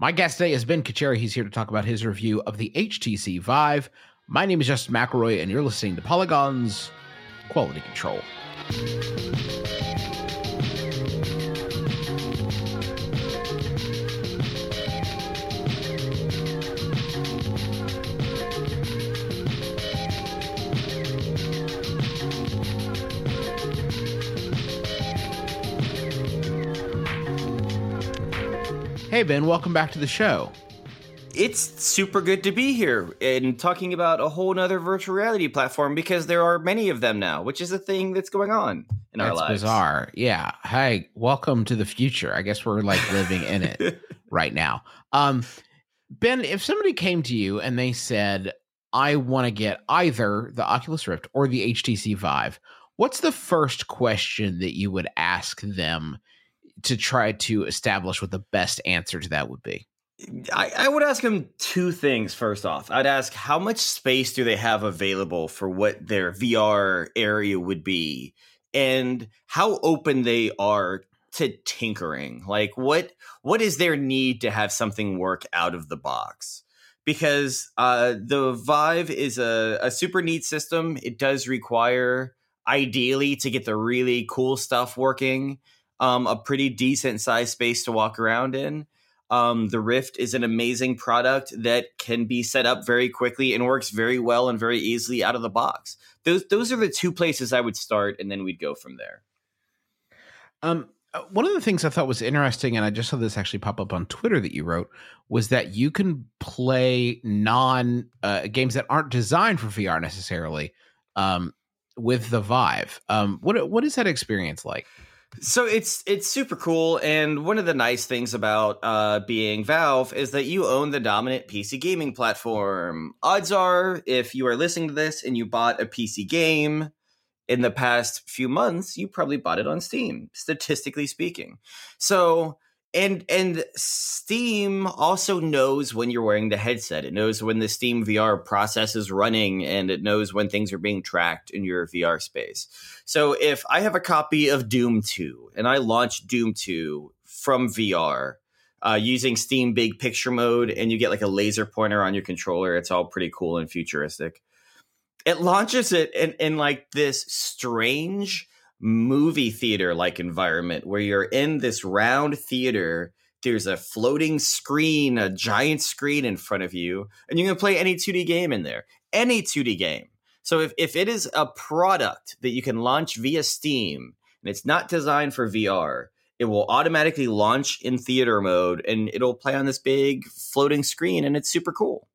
My guest today is Ben Kuchera. He's here to talk about his review of the HTC Vive. My name is Justin McElroy, and you're listening to Polygon's Quality Control. Hey, Ben, welcome back to the show. It's super good to be here and talking about a whole nother virtual reality platform because there are many of them now, which is a thing that's going on in that's our lives. bizarre. Yeah. Hi, welcome to the future. I guess we're like living in it right now. Um, Ben, if somebody came to you and they said, I want to get either the Oculus Rift or the HTC Vive, what's the first question that you would ask them to try to establish what the best answer to that would be? I, I, would ask them two things first off. I'd ask how much space do they have available for what their VR area would be, and how open they are to tinkering. Like what what is their need to have something work out of the box? Because uh, the Vive is a, a super neat system. It does require ideally to get the really cool stuff working um, a pretty decent size space to walk around in. Um, the Rift is an amazing product that can be set up very quickly and works very well and very easily out of the box. Those those are the two places I would start, and then we'd go from there. Um, uh, one of the things I thought was interesting, and I just saw this actually pop up on Twitter that you wrote, was that you can play non uh, games that aren't designed for VR necessarily um, with the Vive. Um, what what is that experience like? So it's it's super cool, and one of the nice things about uh, being Valve is that you own the dominant PC gaming platform. Odds are, if you are listening to this and you bought a PC game in the past few months, you probably bought it on Steam, statistically speaking. So and and steam also knows when you're wearing the headset. It knows when the steam vr process is running and it knows when things are being tracked in your vr space. So if i have a copy of doom 2 and i launch doom 2 from vr uh, using steam big picture mode and you get like a laser pointer on your controller it's all pretty cool and futuristic. It launches it in, in like this strange movie theater like environment where you're in this round theater. There's a floating screen, a giant screen in front of you, and you can play any 2D game in there. Any 2D game. So if, if it is a product that you can launch via Steam and it's not designed for VR, it will automatically launch in theater mode and it'll play on this big floating screen and it's super cool.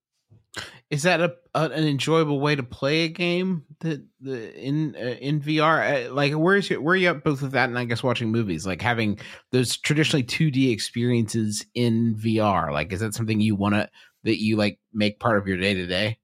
Is that a, a, an enjoyable way to play a game that the in uh, in VR? Uh, like, where is your, where are you at both with that and I guess watching movies? Like having those traditionally two D experiences in VR. Like, is that something you want to that you like make part of your day to day?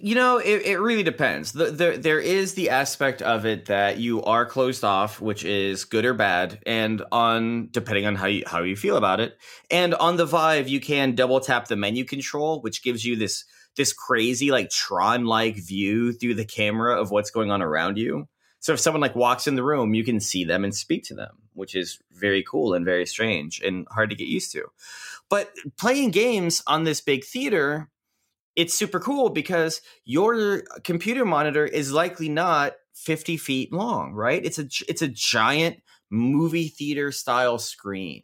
You know, it, it really depends. The, the, there is the aspect of it that you are closed off, which is good or bad, and on depending on how you how you feel about it. And on the Vive, you can double tap the menu control, which gives you this this crazy like Tron like view through the camera of what's going on around you. So if someone like walks in the room, you can see them and speak to them, which is very cool and very strange and hard to get used to. But playing games on this big theater it's super cool because your computer monitor is likely not 50 feet long, right? It's a it's a giant movie theater style screen.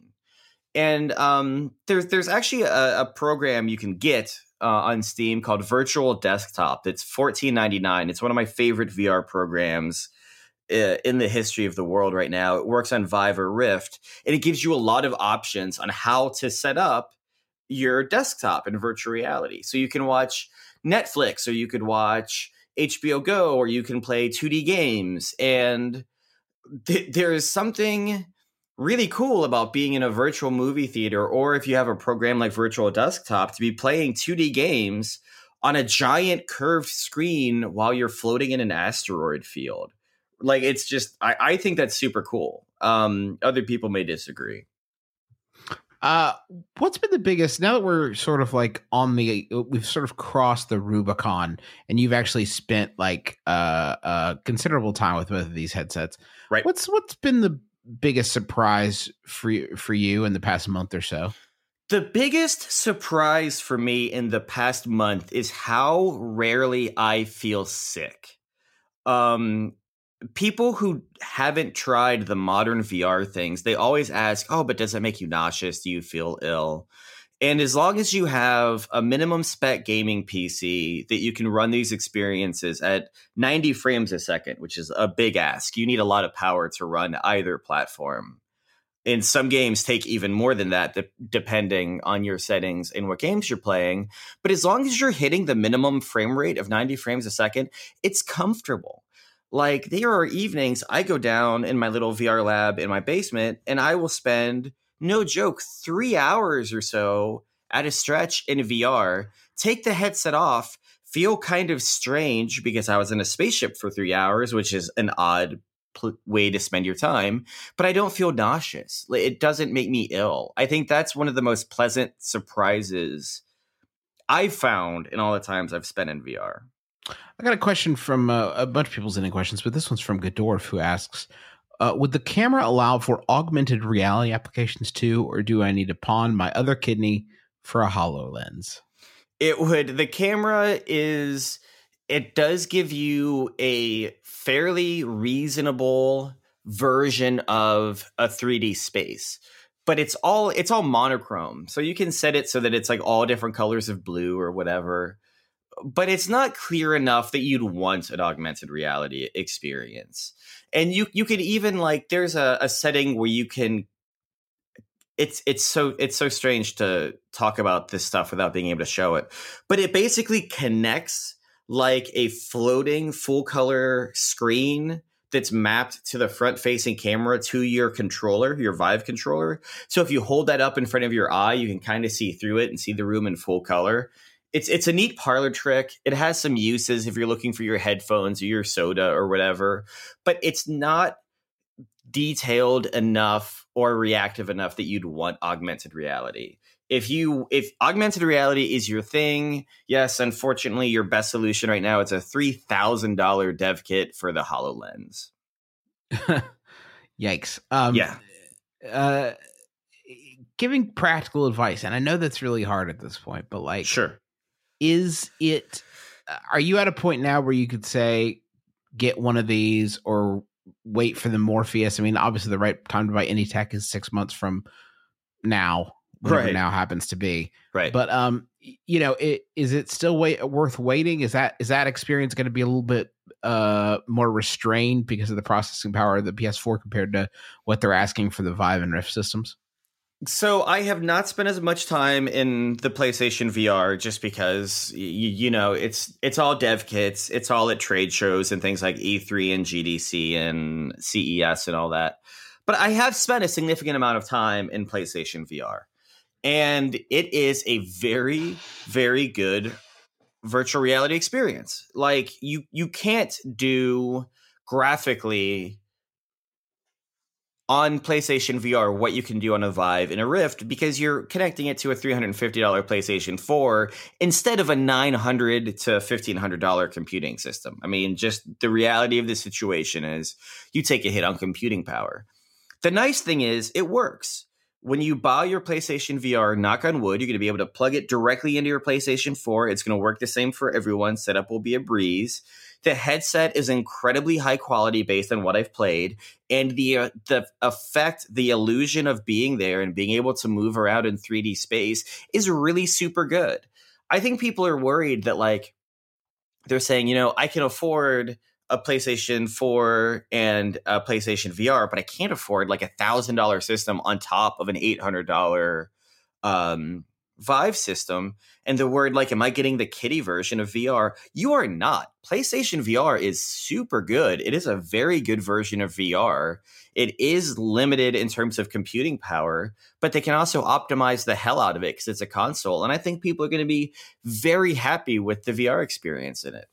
And um, there's there's actually a, a, program you can get uh, on Steam called Virtual Desktop. It's fourteen ninety nine. It's one of my favorite VR programs uh, in the history of the world right now. It works on Vive or Rift, and it gives you a lot of options on how to set up your desktop in virtual reality. So you can watch Netflix or you could watch HBO Go or you can play 2D games. And th- there is something really cool about being in a virtual movie theater or if you have a program like Virtual Desktop to be playing 2D games on a giant curved screen while you're floating in an asteroid field. Like it's just I, I think that's super cool. Um, other people may disagree. Uh, what's been the biggest now that we're sort of like on the we've sort of crossed the Rubicon and you've actually spent like uh, uh considerable time with both of these headsets. Right. What's what's been the biggest surprise for for you in the past month or so? The biggest surprise for me in the past month is how rarely I feel sick. Um, people who haven't tried the modern VR things, they always ask, "Oh, but does it make you nauseous? Do you feel ill?" And as long as you have a minimum spec gaming PC that you can run these experiences at 90 frames a second, which is a big ask. You need a lot of power to run either platform. And some games take even more than that, depending on your settings and what games you're playing. But as long as you're hitting the minimum frame rate of 90 frames a second, it's comfortable. Like there are evenings I go down in my little VR lab in my basement and I will spend no joke, three hours or so at a stretch in VR, take the headset off, feel kind of strange because I was in a spaceship for three hours, which is an odd pl- way to spend your time, but I don't feel nauseous. It doesn't make me ill. I think that's one of the most pleasant surprises I've found in all the times I've spent in VR. I got a question from uh, a bunch of people's in questions, but this one's from Godorf who asks, uh, would the camera allow for augmented reality applications too, or do I need to pawn my other kidney for a HoloLens? It would. The camera is, it does give you a fairly reasonable version of a 3D space but it's all it's all monochrome so you can set it so that it's like all different colors of blue or whatever but it's not clear enough that you'd want an augmented reality experience. And you you could even like there's a, a setting where you can it's it's so it's so strange to talk about this stuff without being able to show it. But it basically connects like a floating full color screen that's mapped to the front facing camera to your controller, your Vive controller. So if you hold that up in front of your eye, you can kind of see through it and see the room in full color it's it's a neat parlor trick. It has some uses if you're looking for your headphones or your soda or whatever, but it's not detailed enough or reactive enough that you'd want augmented reality. If you if augmented reality is your thing, yes, unfortunately your best solution right now is a $3,000 dev kit for the HoloLens. Yikes. Um yeah. Uh giving practical advice and I know that's really hard at this point, but like Sure is it are you at a point now where you could say get one of these or wait for the morpheus? I mean obviously the right time to buy any tech is six months from now right. now happens to be. Right. But um you know it, is it still wait, worth waiting? Is that is that experience going to be a little bit uh more restrained because of the processing power of the ps4 compared to what they're asking for the vive and rift systems so I have not spent as much time in the PlayStation VR just because you, you know it's it's all dev kits, it's all at trade shows and things like E3 and GDC and CES and all that. But I have spent a significant amount of time in PlayStation VR. And it is a very very good virtual reality experience. Like you you can't do graphically on PlayStation VR what you can do on a Vive and a Rift because you're connecting it to a $350 PlayStation 4 instead of a 900 to $1500 computing system. I mean, just the reality of the situation is you take a hit on computing power. The nice thing is it works. When you buy your PlayStation VR, knock on wood, you're going to be able to plug it directly into your PlayStation 4. It's going to work the same for everyone. Setup will be a breeze the headset is incredibly high quality based on what I've played, and the uh, the effect, the illusion of being there and being able to move around in 3D space is really super good. I think people are worried that like they're saying, you know, I can afford a PlayStation 4 and a PlayStation VR, but I can't afford like a thousand dollar system on top of an eight hundred dollar um, Vive system and the word like, am I getting the kitty version of VR? You are not. PlayStation VR is super good. It is a very good version of VR. It is limited in terms of computing power, but they can also optimize the hell out of it because it's a console. And I think people are going to be very happy with the VR experience in it.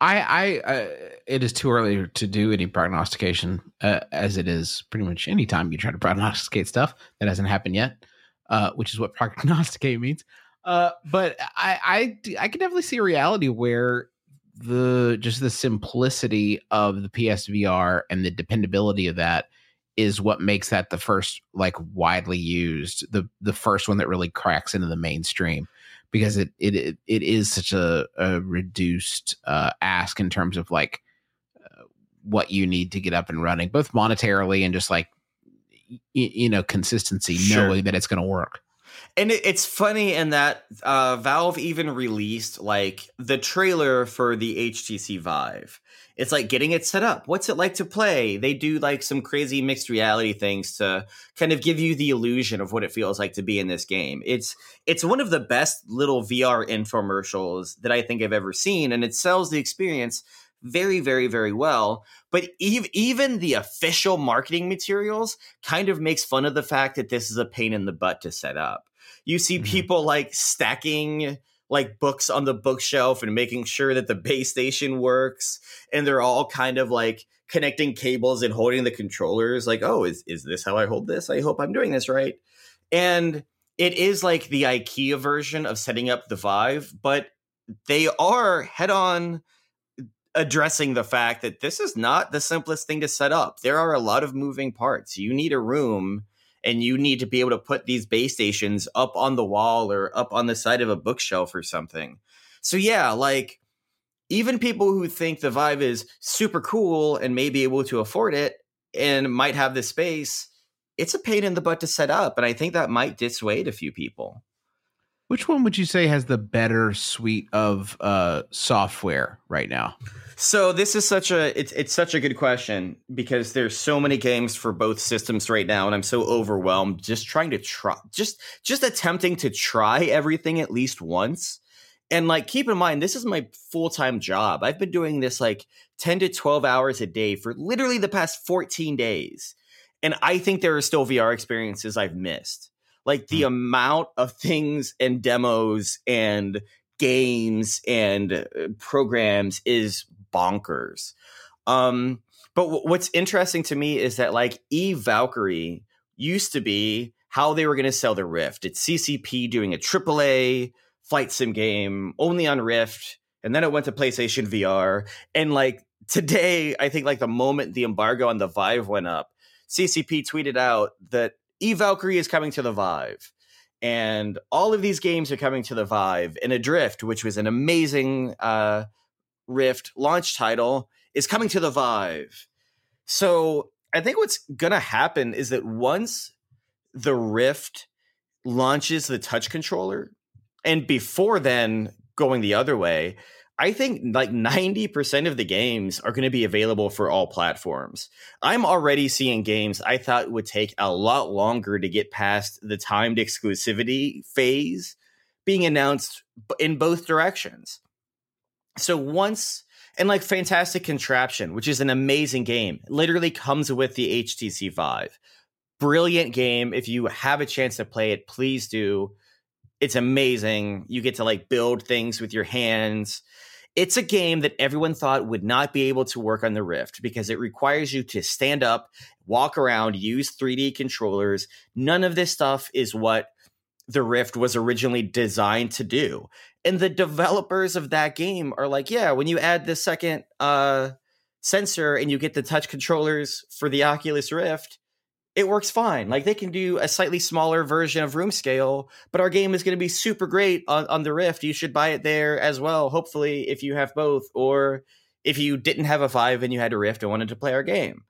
I, I, uh, it is too early to do any prognostication, uh, as it is pretty much any time you try to prognosticate stuff that hasn't happened yet uh, which is what prognosticate means. Uh, but I, I, I can definitely see a reality where the just the simplicity of the PSVR and the dependability of that is what makes that the first like widely used the the first one that really cracks into the mainstream because it it it is such a, a reduced uh, ask in terms of like uh, what you need to get up and running both monetarily and just like you know consistency Sure. knowing that it's going to work And it, it's funny in that uh, Valve even released like the trailer for the HTC Vive. It's like getting it set up. What's it like to play? They do like some crazy mixed reality things to kind of give you the illusion of what it feels like to be in this game. It's it's one of the best little VR infomercials that I think I've ever seen, and it sells the experience very, very, very well. But ev- even the official marketing materials kind of makes fun of the fact that this is a pain in the butt to set up. You see Mhm. people like stacking like books on the bookshelf and making sure that the base station works and they're all kind of like connecting cables and holding the controllers like oh is is this how I hold this? I hope I'm doing this right. And it is like the IKEA version of setting up the Vive, but they are head on addressing the fact that this is not the simplest thing to set up. There are a lot of moving parts. You need a room and you need to be able to put these base stations up on the wall or up on the side of a bookshelf or something. So yeah, like even people who think the Vive is super cool and may be able to afford it and might have the space, it's a pain in the butt to set up and I think that might dissuade a few people. which one would you say has the better suite of uh software right now So this is such a it's it's such a good question because there's so many games for both systems right now and I'm so overwhelmed just trying to try just just attempting to try everything at least once. And like keep in mind this is my full-time job. I've been doing this like 10 to 12 hours a day for literally the past 14 days. And I think there are still VR experiences I've missed. Like the amount of things and demos and games and uh, programs is bonkers. Um, but w- what's interesting to me is that like Eve Valkyrie used to be how they were going to sell the Rift. It's CCP doing a AAA flight sim game only on Rift, and then it went to PlayStation VR. And like today, I think like the moment the embargo on the Vive went up, CCP tweeted out that Eve Valkyrie is coming to the Vive. And all of these games are coming to the Vive. And Adrift, which was an amazing uh, Rift launch title, is coming to the Vive. So I think what's gonna happen is that once the Rift launches the touch controller, and before then going the other way, I think like 90% of the games are going to be available for all platforms. I'm already seeing games I thought would take a lot longer to get past the timed exclusivity phase being announced in both directions. So once and like Fantastic Contraption, which is an amazing game, literally comes with the HTC Vive. Brilliant game. If you have a chance to play it, please do. It's amazing. You get to like build things with your hands. It's a game that everyone thought would not be able to work on the Rift because it requires you to stand up, walk around, use 3D controllers. None of this stuff is what the Rift was originally designed to do. And the developers of that game are like, yeah, when you add the second uh, sensor and you get the touch controllers for the Oculus Rift, it works fine. Like they can do a slightly smaller version of room scale, but our game is going to be super great on, on the Rift. You should buy it there as well, hopefully, if you have both, or if you didn't have a Vive and you had a Rift and wanted to play our game.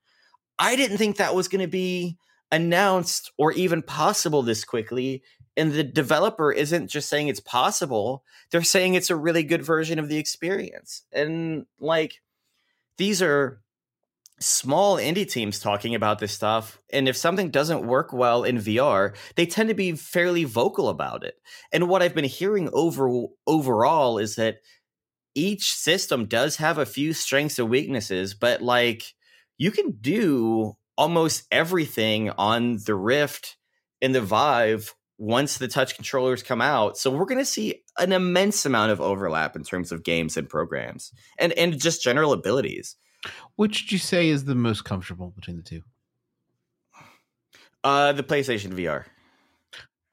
I didn't think that was going to be announced or even possible this quickly. And the developer isn't just saying it's possible, they're saying it's a really good version of the experience. And like, these are small indie teams talking about this stuff and if something doesn't work well in VR they tend to be fairly vocal about it and what i've been hearing over overall is that each system does have a few strengths and weaknesses but like you can do almost everything on the rift and the vive once the touch controllers come out so we're going to see an immense amount of overlap in terms of games and programs and and just general abilities which would you say is the most comfortable between the two Uh, the PlayStation VR.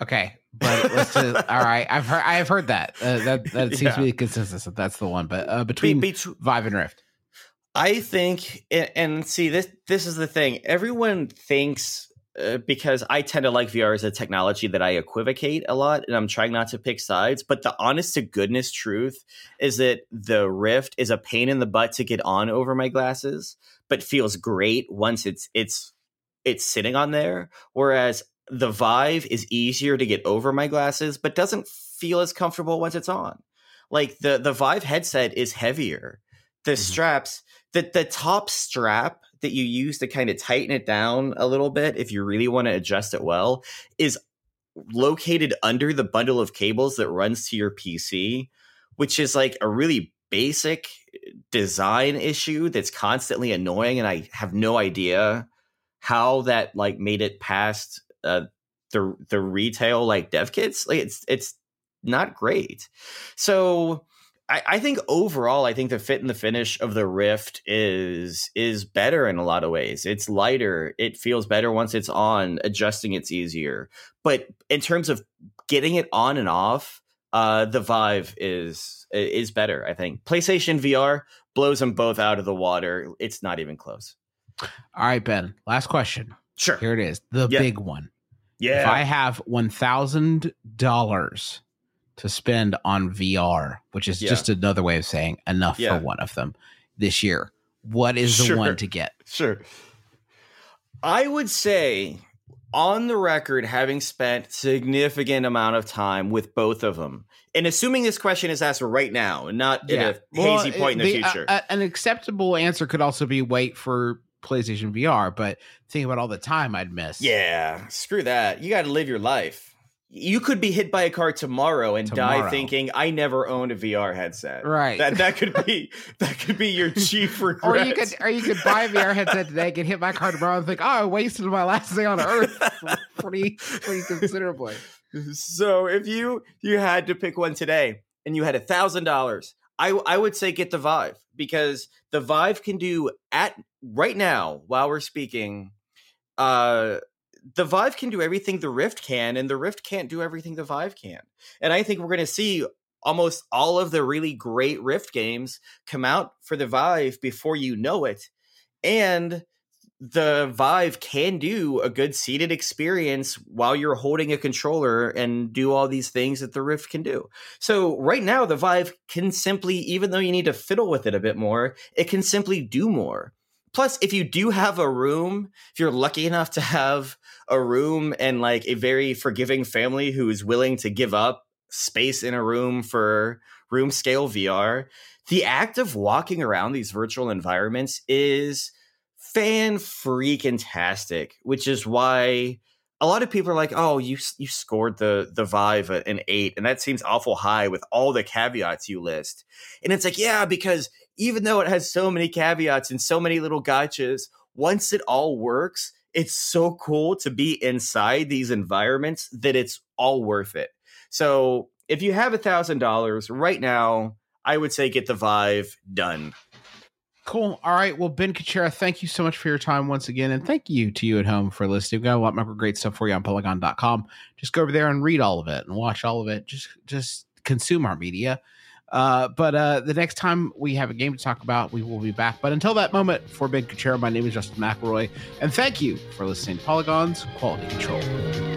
Okay, but let's just, all right. I've heard I've heard that uh, that that seems Yeah. to be a consensus that that's the one. But uh, between Be- bet- Vive and Rift, I think, and see this. This is the thing. Everyone thinks uh, because I tend to like VR as a technology that I equivocate a lot, and I'm trying not to pick sides. But the honest to goodness truth is that the Rift is a pain in the butt to get on over my glasses, but feels great once it's it's it's sitting on there. Whereas the Vive is easier to get over my glasses, but doesn't feel as comfortable once it's on. Like the the Vive headset is heavier. The mm-hmm. straps, the the top strap that you use to kind of tighten it down a little bit if you really want to adjust it well is located under the bundle of cables that runs to your PC, which is like a really basic design issue that's constantly annoying and I have no idea how that like made it past uh, the the retail like dev kits. Like it's it's not great. So I, I think overall, I think the fit and the finish of the Rift is is better in a lot of ways. It's lighter. It feels better once it's on. Adjusting it's easier. But in terms of getting it on and off, uh, the Vive is is better. I think PlayStation VR blows them both out of the water. It's not even close. All right, Ben. Last question. Sure. Here it is. The yeah. big one. Yeah. If I have one thousand dollars to spend on VR, which is yeah. just another way of saying enough yeah. for one of them this year. What is the one to get? Sure. I would say on the record having spent significant amount of time with both of them and assuming this question is asked right now and not yeah. in a well, hazy point in the, future uh, an acceptable answer could also be wait for playstation vr but think about all the time i'd miss yeah screw that you got to live your life you could be hit by a car tomorrow and tomorrow. die thinking I never owned a VR headset. Right. That that could be that could be your chief regret. or you could or you could buy a VR headset today, get hit by a car tomorrow, and think, oh, I wasted my last day on Earth pretty pretty considerably. So if you you had to pick one today and you had a thousand dollars, I I would say get the Vive because the Vive can do at right now while we're speaking uh the Vive can do everything the Rift can, and the Rift can't do everything the Vive can. And I think we're going to see almost all of the really great Rift games come out for the Vive before you know it. And the Vive can do a good seated experience while you're holding a controller and do all these things that the Rift can do. So right now, the Vive can simply, even though you need to fiddle with it a bit more, it can simply do more. Plus, if you do have a room, if you're lucky enough to have a room and like a very forgiving family who is willing to give up space in a room for room scale VR, the act of walking around these virtual environments is fan freaking tastic, which is why a lot of people are like, "Oh, you you scored the the Vive an eight, and that seems awful high with all the caveats you list." And it's like, yeah, because even though it has so many caveats and so many little gotchas, once it all works, it's so cool to be inside these environments that it's all worth it. So if you have a thousand dollars right now, I would say get the Vive done. Cool. All right. Well, Ben Kuchera, thank you so much for your time once again. And thank you to you at home for listening. We've got a lot more great stuff for you on polygon.com. Just go over there and read all of it and watch all of it. Just just consume our media. Uh, but uh, the next time we have a game to talk about, we will be back. But until that moment, for Ben Kuchera, my name is Justin McElroy, and thank you for listening to Polygon's Quality Control.